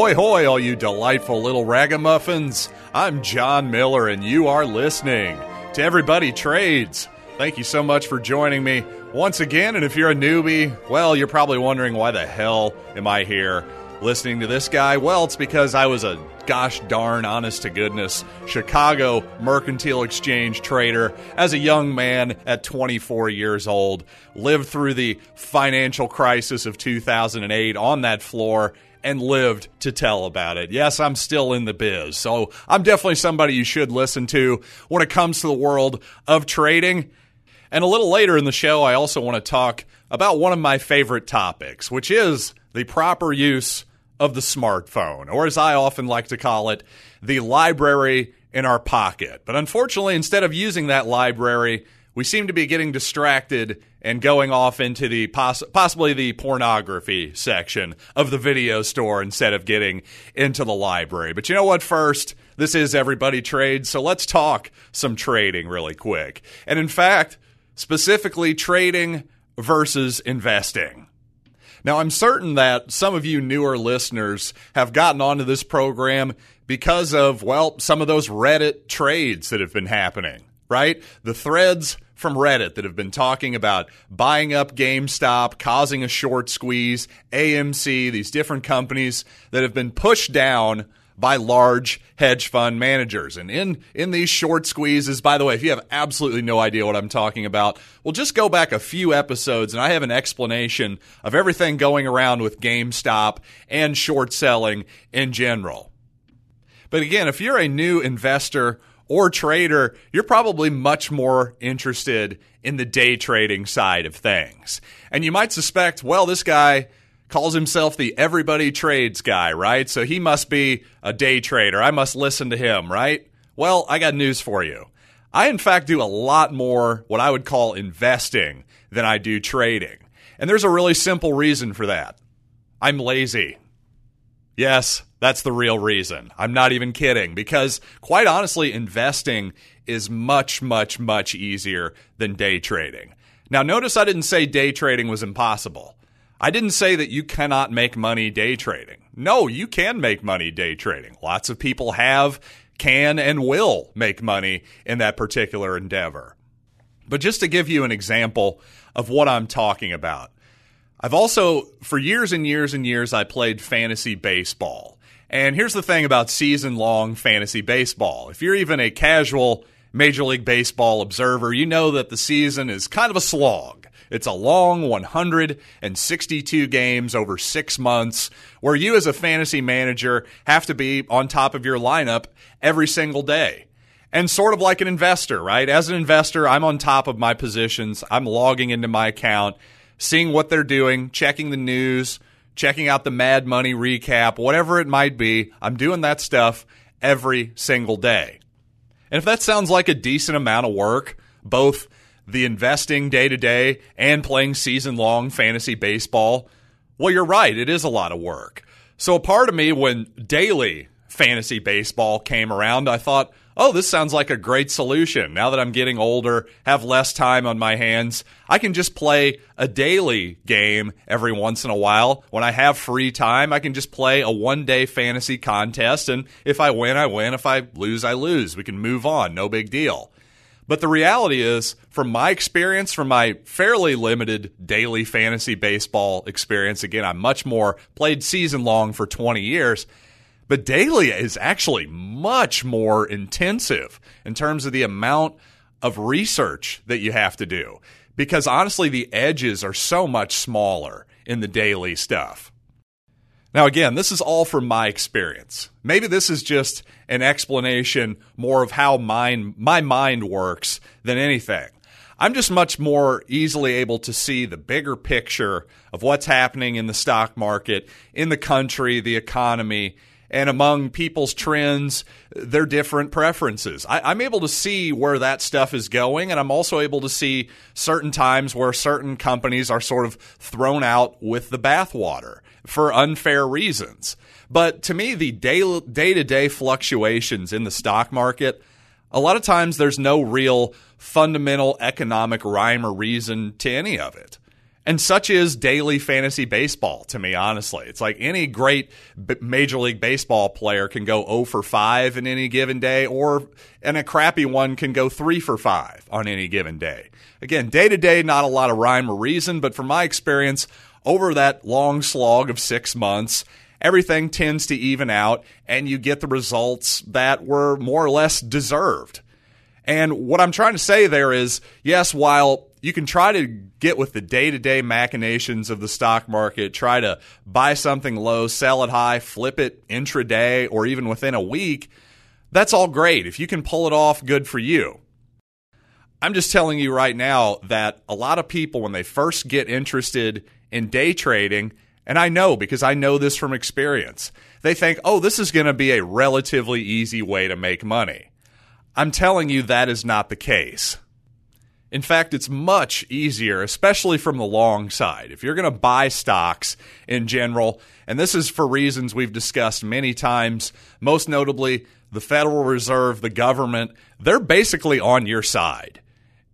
Ahoy, hoy, all you delightful little ragamuffins. I'm John Miller, and you are listening to Everybody Trades. Thank you so much for joining me once again. And if you're a newbie, well, you're probably wondering why the hell am I here listening to this guy? Well, it's because I was a gosh darn honest to goodness Chicago Mercantile Exchange trader as a young man at 24 years old. Lived through the financial crisis of 2008 on that floor and lived to tell about it. Yes, I'm still in the biz, so I'm definitely somebody you should listen to when it comes to the world of trading. And a little later in the show, I also want to talk about one of my favorite topics, which is the proper use of the smartphone, or as I often like to call it, the library in our pocket. But unfortunately, instead of using that library, we seem to be getting distracted and going off into the poss- possibly the pornography section of the video store instead of getting into the library. But you know what? First, this is Everybody Trades, so let's talk some trading really quick. And in fact, specifically trading versus investing. Now, I'm certain that some of you newer listeners have gotten onto this program because of, well, some of those Reddit trades that have been happening, right? The threads from Reddit that have been talking about buying up GameStop, causing a short squeeze, AMC, these different companies that have been pushed down by large hedge fund managers. And in, in these short squeezes, by the way, if you have absolutely no idea what I'm talking about, well, just go back a few episodes and I have an explanation of everything going around with GameStop and short selling in general. But again, if you're a new investor or trader, you're probably much more interested in the day trading side of things. And you might suspect, well, this guy calls himself the everybody trades guy, right? So he must be a day trader. I must listen to him, right? Well, I got news for you. I, in fact, do a lot more what I would call investing than I do trading. And there's a really simple reason for that I'm lazy. Yes, that's the real reason. I'm not even kidding because, quite honestly, investing is much, much, much easier than day trading. Now, notice I didn't say day trading was impossible. I didn't say that you cannot make money day trading. No, you can make money day trading. Lots of people have, can, and will make money in that particular endeavor. But just to give you an example of what I'm talking about, I've also, for years and years and years, I played fantasy baseball. And here's the thing about season long fantasy baseball if you're even a casual Major League Baseball observer, you know that the season is kind of a slog. It's a long 162 games over six months where you, as a fantasy manager, have to be on top of your lineup every single day. And sort of like an investor, right? As an investor, I'm on top of my positions. I'm logging into my account, seeing what they're doing, checking the news, checking out the Mad Money recap, whatever it might be. I'm doing that stuff every single day. And if that sounds like a decent amount of work, both the investing day to day and playing season long fantasy baseball, well, you're right. It is a lot of work. So, a part of me, when daily fantasy baseball came around, I thought, oh, this sounds like a great solution. Now that I'm getting older, have less time on my hands, I can just play a daily game every once in a while. When I have free time, I can just play a one day fantasy contest. And if I win, I win. If I lose, I lose. We can move on. No big deal. But the reality is, from my experience, from my fairly limited daily fantasy baseball experience, again, I'm much more played season long for 20 years. But is actually much more intensive in terms of the amount of research that you have to do. Because honestly, the edges are so much smaller in the daily stuff. Now, again, this is all from my experience. Maybe this is just an explanation more of how mine, my mind works than anything. I'm just much more easily able to see the bigger picture of what's happening in the stock market, in the country, the economy, and among people's trends, their different preferences. I, am able to see where that stuff is going, and I'm also able to see certain times where certain companies are sort of thrown out with the bathwater for unfair reasons. But to me, the day to day fluctuations in the stock market, a lot of times there's no real fundamental economic rhyme or reason to any of it. And such is daily fantasy baseball to me, honestly. It's like any great Major League Baseball player can go 0 for 5 in any given day, or and a crappy one can go 3 for 5 on any given day. Again, day to day, not a lot of rhyme or reason, but from my experience, over that long slog of six months, everything tends to even out and you get the results that were more or less deserved. And what I'm trying to say there is yes, while you can try to get with the day to day machinations of the stock market, try to buy something low, sell it high, flip it intraday, or even within a week. That's all great. If you can pull it off, good for you. I'm just telling you right now that a lot of people, when they first get interested in day trading, and I know because I know this from experience, they think, oh, this is going to be a relatively easy way to make money. I'm telling you that is not the case. In fact, it's much easier, especially from the long side. If you're going to buy stocks in general, and this is for reasons we've discussed many times, most notably the Federal Reserve, the government, they're basically on your side.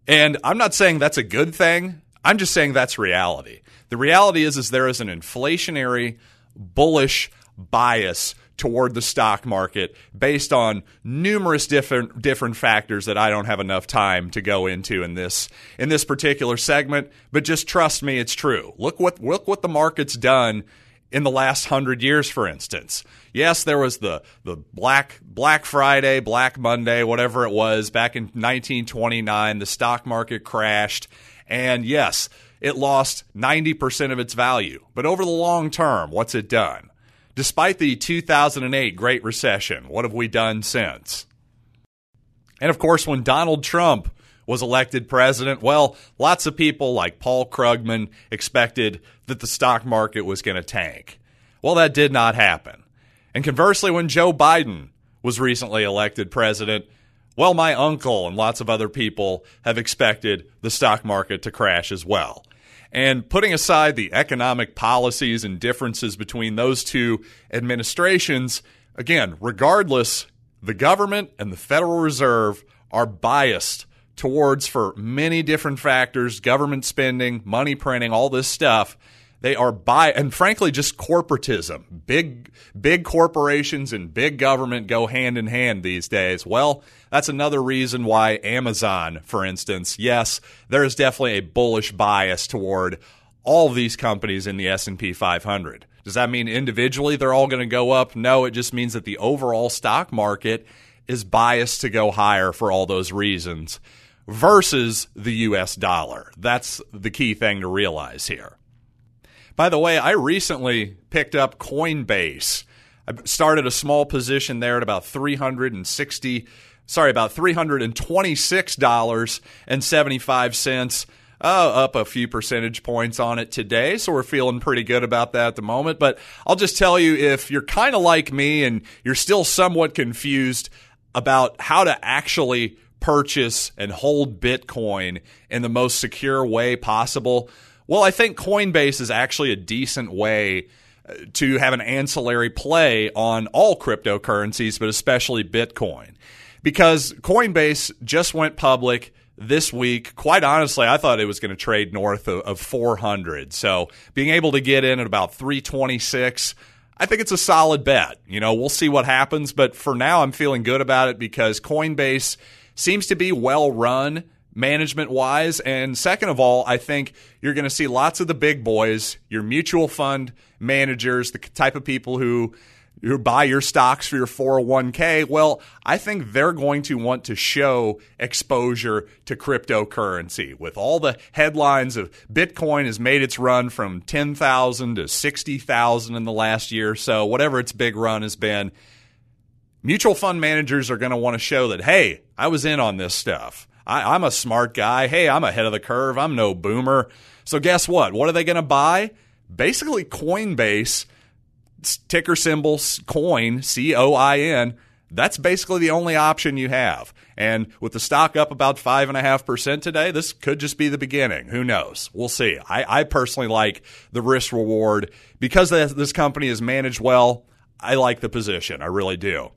And I'm not saying that's a good thing. I'm just saying that's reality. The reality is is there is an inflationary bullish bias toward the stock market based on numerous different different factors that I don't have enough time to go into in this in this particular segment, but just trust me it's true. Look what look what the market's done in the last 100 years for instance. Yes, there was the the Black Black Friday, Black Monday, whatever it was back in 1929, the stock market crashed and yes, it lost 90% of its value. But over the long term, what's it done? Despite the 2008 Great Recession, what have we done since? And of course, when Donald Trump was elected president, well, lots of people like Paul Krugman expected that the stock market was going to tank. Well, that did not happen. And conversely, when Joe Biden was recently elected president, well, my uncle and lots of other people have expected the stock market to crash as well. And putting aside the economic policies and differences between those two administrations, again, regardless, the government and the Federal Reserve are biased towards, for many different factors, government spending, money printing, all this stuff. They are by and frankly just corporatism. Big big corporations and big government go hand in hand these days. Well, that's another reason why Amazon, for instance, yes, there is definitely a bullish bias toward all these companies in the S&P 500. Does that mean individually they're all going to go up? No, it just means that the overall stock market is biased to go higher for all those reasons versus the US dollar. That's the key thing to realize here. By the way, I recently picked up Coinbase. I started a small position there at about 360 sorry, about $326.75. Uh, up a few percentage points on it today, so we're feeling pretty good about that at the moment. But I'll just tell you if you're kind of like me and you're still somewhat confused about how to actually purchase and hold Bitcoin in the most secure way possible, well, I think Coinbase is actually a decent way uh, to have an ancillary play on all cryptocurrencies, but especially Bitcoin. Because Coinbase just went public this week. Quite honestly, I thought it was going to trade north of, of 400. So being able to get in at about 326, I think it's a solid bet. You know, we'll see what happens. But for now, I'm feeling good about it because Coinbase seems to be well run management wise. And second of all, I think you're going to see lots of the big boys, your mutual fund managers, the type of people who who buy your stocks for your 401k, well, I think they're going to want to show exposure to cryptocurrency. With all the headlines of Bitcoin has made its run from 10,000 to 60,000 in the last year so, whatever its big run has been, mutual fund managers are going to want to show that, hey, I was in on this stuff. I, I'm a smart guy. Hey, I'm ahead of the curve. I'm no boomer. So guess what? What are they going to buy? Basically, Coinbase, ticker symbol coin, C O I N. That's basically the only option you have. And with the stock up about 5.5% today, this could just be the beginning. Who knows? We'll see. I, I personally like the risk reward. Because this company is managed well, I like the position. I really do.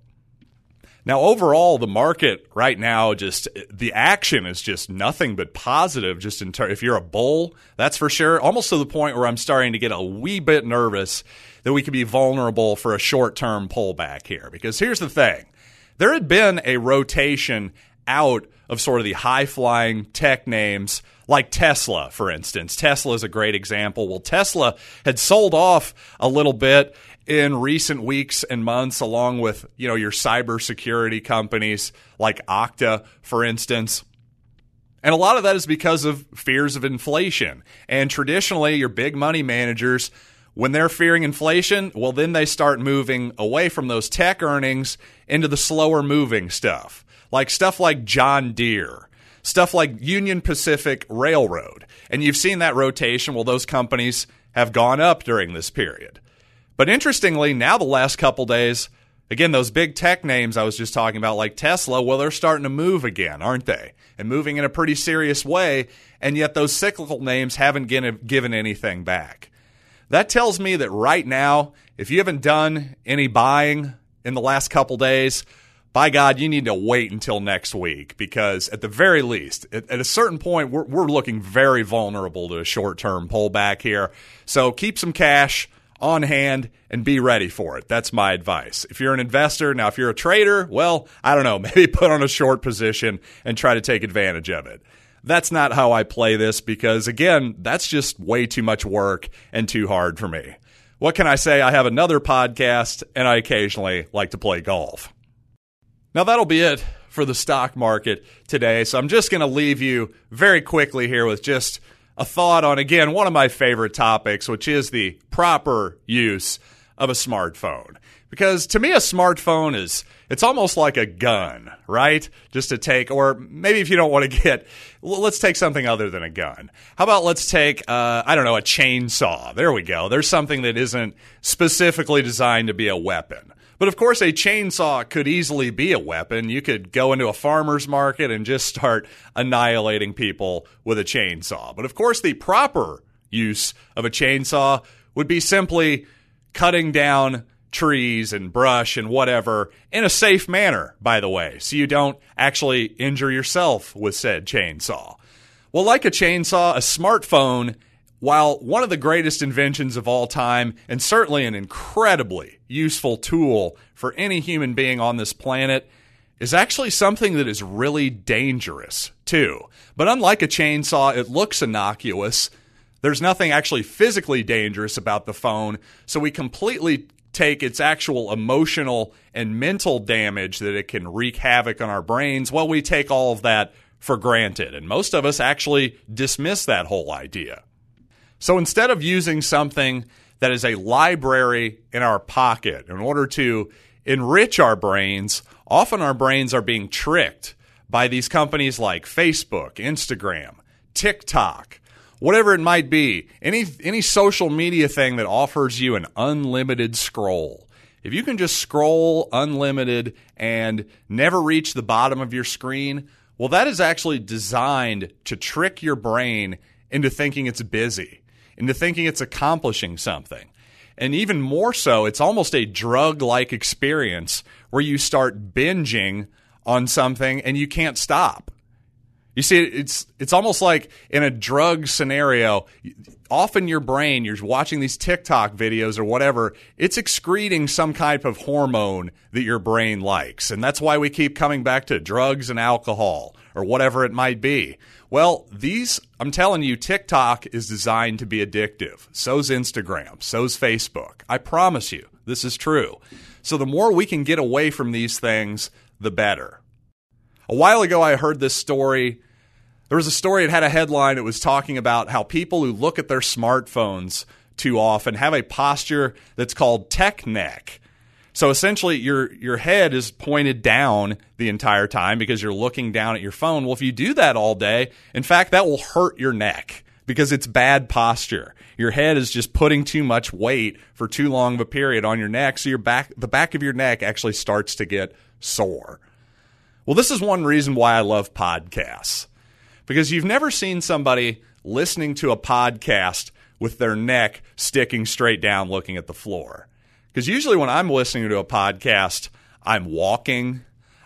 Now, overall, the market right now, just the action is just nothing but positive. Just in ter- if you're a bull, that's for sure. Almost to the point where I'm starting to get a wee bit nervous that we could be vulnerable for a short term pullback here. Because here's the thing there had been a rotation out of sort of the high flying tech names like Tesla, for instance. Tesla is a great example. Well, Tesla had sold off a little bit in recent weeks and months, along with you know your cybersecurity companies like Okta, for instance. And a lot of that is because of fears of inflation. And traditionally, your big money managers, when they're fearing inflation, well, then they start moving away from those tech earnings into the slower moving stuff, like stuff like John Deere, stuff like Union Pacific Railroad. And you've seen that rotation. Well, those companies have gone up during this period. But interestingly, now the last couple days, again, those big tech names I was just talking about, like Tesla, well, they're starting to move again, aren't they? And moving in a pretty serious way. And yet those cyclical names haven't given anything back. That tells me that right now, if you haven't done any buying in the last couple days, by God, you need to wait until next week because, at the very least, at, at a certain point, we're, we're looking very vulnerable to a short term pullback here. So keep some cash on hand and be ready for it. That's my advice. If you're an investor, now if you're a trader, well, I don't know, maybe put on a short position and try to take advantage of it. That's not how I play this because, again, that's just way too much work and too hard for me. What can I say? I have another podcast and I occasionally like to play golf. Now, that'll be it for the stock market today. So I'm just going to leave you very quickly here with just a thought on, again, one of my favorite topics, which is the proper use of a smartphone. Because to me, a smartphone is, it's almost like a gun, right? Just to take, or maybe if you don't want to get, let's take something other than a gun. How about let's take, uh, I don't know, a chainsaw. There we go. There's something that isn't specifically designed to be a weapon. But of course, a chainsaw could easily be a weapon. You could go into a farmer's market and just start annihilating people with a chainsaw. But of course, the proper use of a chainsaw would be simply cutting down trees and brush and whatever in a safe manner, by the way, so you don't actually injure yourself with said chainsaw. Well, like a chainsaw, a smartphone while one of the greatest inventions of all time, and certainly an incredibly useful tool for any human being on this planet, is actually something that is really dangerous, too. But unlike a chainsaw, it looks innocuous. There's nothing actually physically dangerous about the phone, so we completely take its actual emotional and mental damage that it can wreak havoc on our brains. Well, we take all of that for granted, and most of us actually dismiss that whole idea. So instead of using something that is a library in our pocket in order to enrich our brains, often our brains are being tricked by these companies like Facebook, Instagram, TikTok, whatever it might be, any any social media thing that offers you an unlimited scroll. If you can just scroll unlimited and never reach the bottom of your screen, well that is actually designed to trick your brain into thinking it's busy into thinking it's accomplishing something. And even more so, it's almost a drug like experience where you start binging on something and you can't stop. You see, it's it's almost like in a drug scenario. Often your brain, you're watching these TikTok videos or whatever, it's excreting some type of hormone that your brain likes, and that's why we keep coming back to drugs and alcohol or whatever it might be. Well, these, I'm telling you, TikTok is designed to be addictive. So's Instagram, so's Facebook. I promise you, this is true. So the more we can get away from these things, the better. A while ago, I heard this story. There was a story, it had a headline. It was talking about how people who look at their smartphones too often have a posture that's called tech neck. So essentially, your your head is pointed down the entire time because you're looking down at your phone. Well, if you do that all day, in fact, that will hurt your neck because it's bad posture. Your head is just putting too much weight for too long of a period on your neck, so your back the back of your neck actually starts to get sore. Well, this is one reason why I love podcasts. Because you've never seen somebody listening to a podcast with their neck sticking straight down looking at the floor. Because usually when I'm listening to a podcast, I'm walking,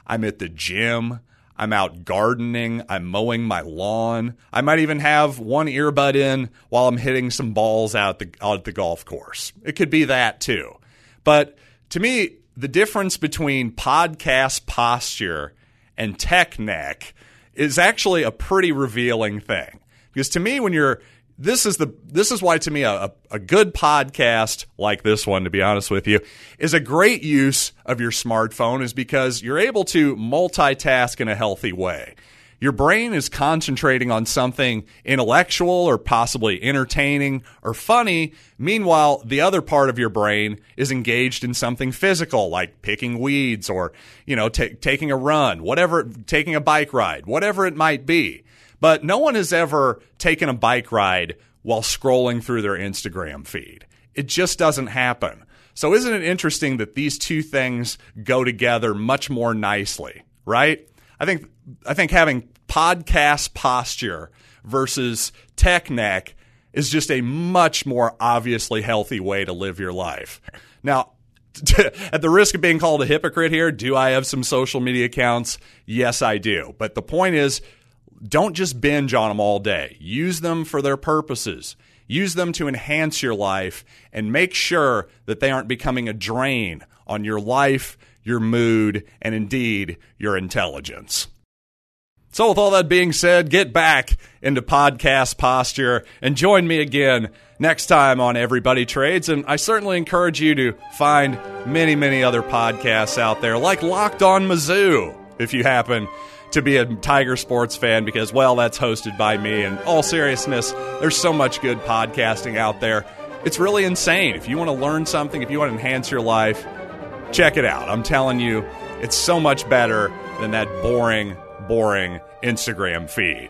I'm at the gym. I'm out gardening. I'm mowing my lawn. I might even have one earbud in while I'm hitting some balls out, the, out at the golf course. It could be that too. But to me, the difference between podcast posture and tech neck is actually a pretty revealing thing. Because to me, when you're this is the this is why to me a, a good podcast like this one to be honest with you is a great use of your smartphone is because you're able to multitask in a healthy way your brain is concentrating on something intellectual or possibly entertaining or funny. Meanwhile, the other part of your brain is engaged in something physical, like picking weeds or, you know, t- taking a run, whatever, taking a bike ride, whatever it might be. But no one has ever taken a bike ride while scrolling through their Instagram feed. It just doesn't happen. So isn't it interesting that these two things go together much more nicely, right? I think I think having podcast posture versus tech neck is just a much more obviously healthy way to live your life. Now, at the risk of being called a hypocrite here, do I have some social media accounts? Yes, I do. But the point is, don't just binge on them all day. Use them for their purposes. Use them to enhance your life and make sure that they aren't becoming a drain on your life, your mood, and indeed your intelligence. So, with all that being said, get back into podcast posture and join me again next time on Everybody Trades. And I certainly encourage you to find many, many other podcasts out there, like Locked On Mizzou, if you happen to be a Tiger sports fan, because, well, that's hosted by me. In all seriousness, there's so much good podcasting out there. It's really insane. If you want to learn something, if you want to enhance your life, check it out. I'm telling you, it's so much better than that boring boring Instagram feed.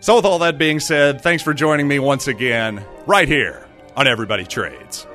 So, with all that being said, thanks for joining me once again right here on Everybody Trades.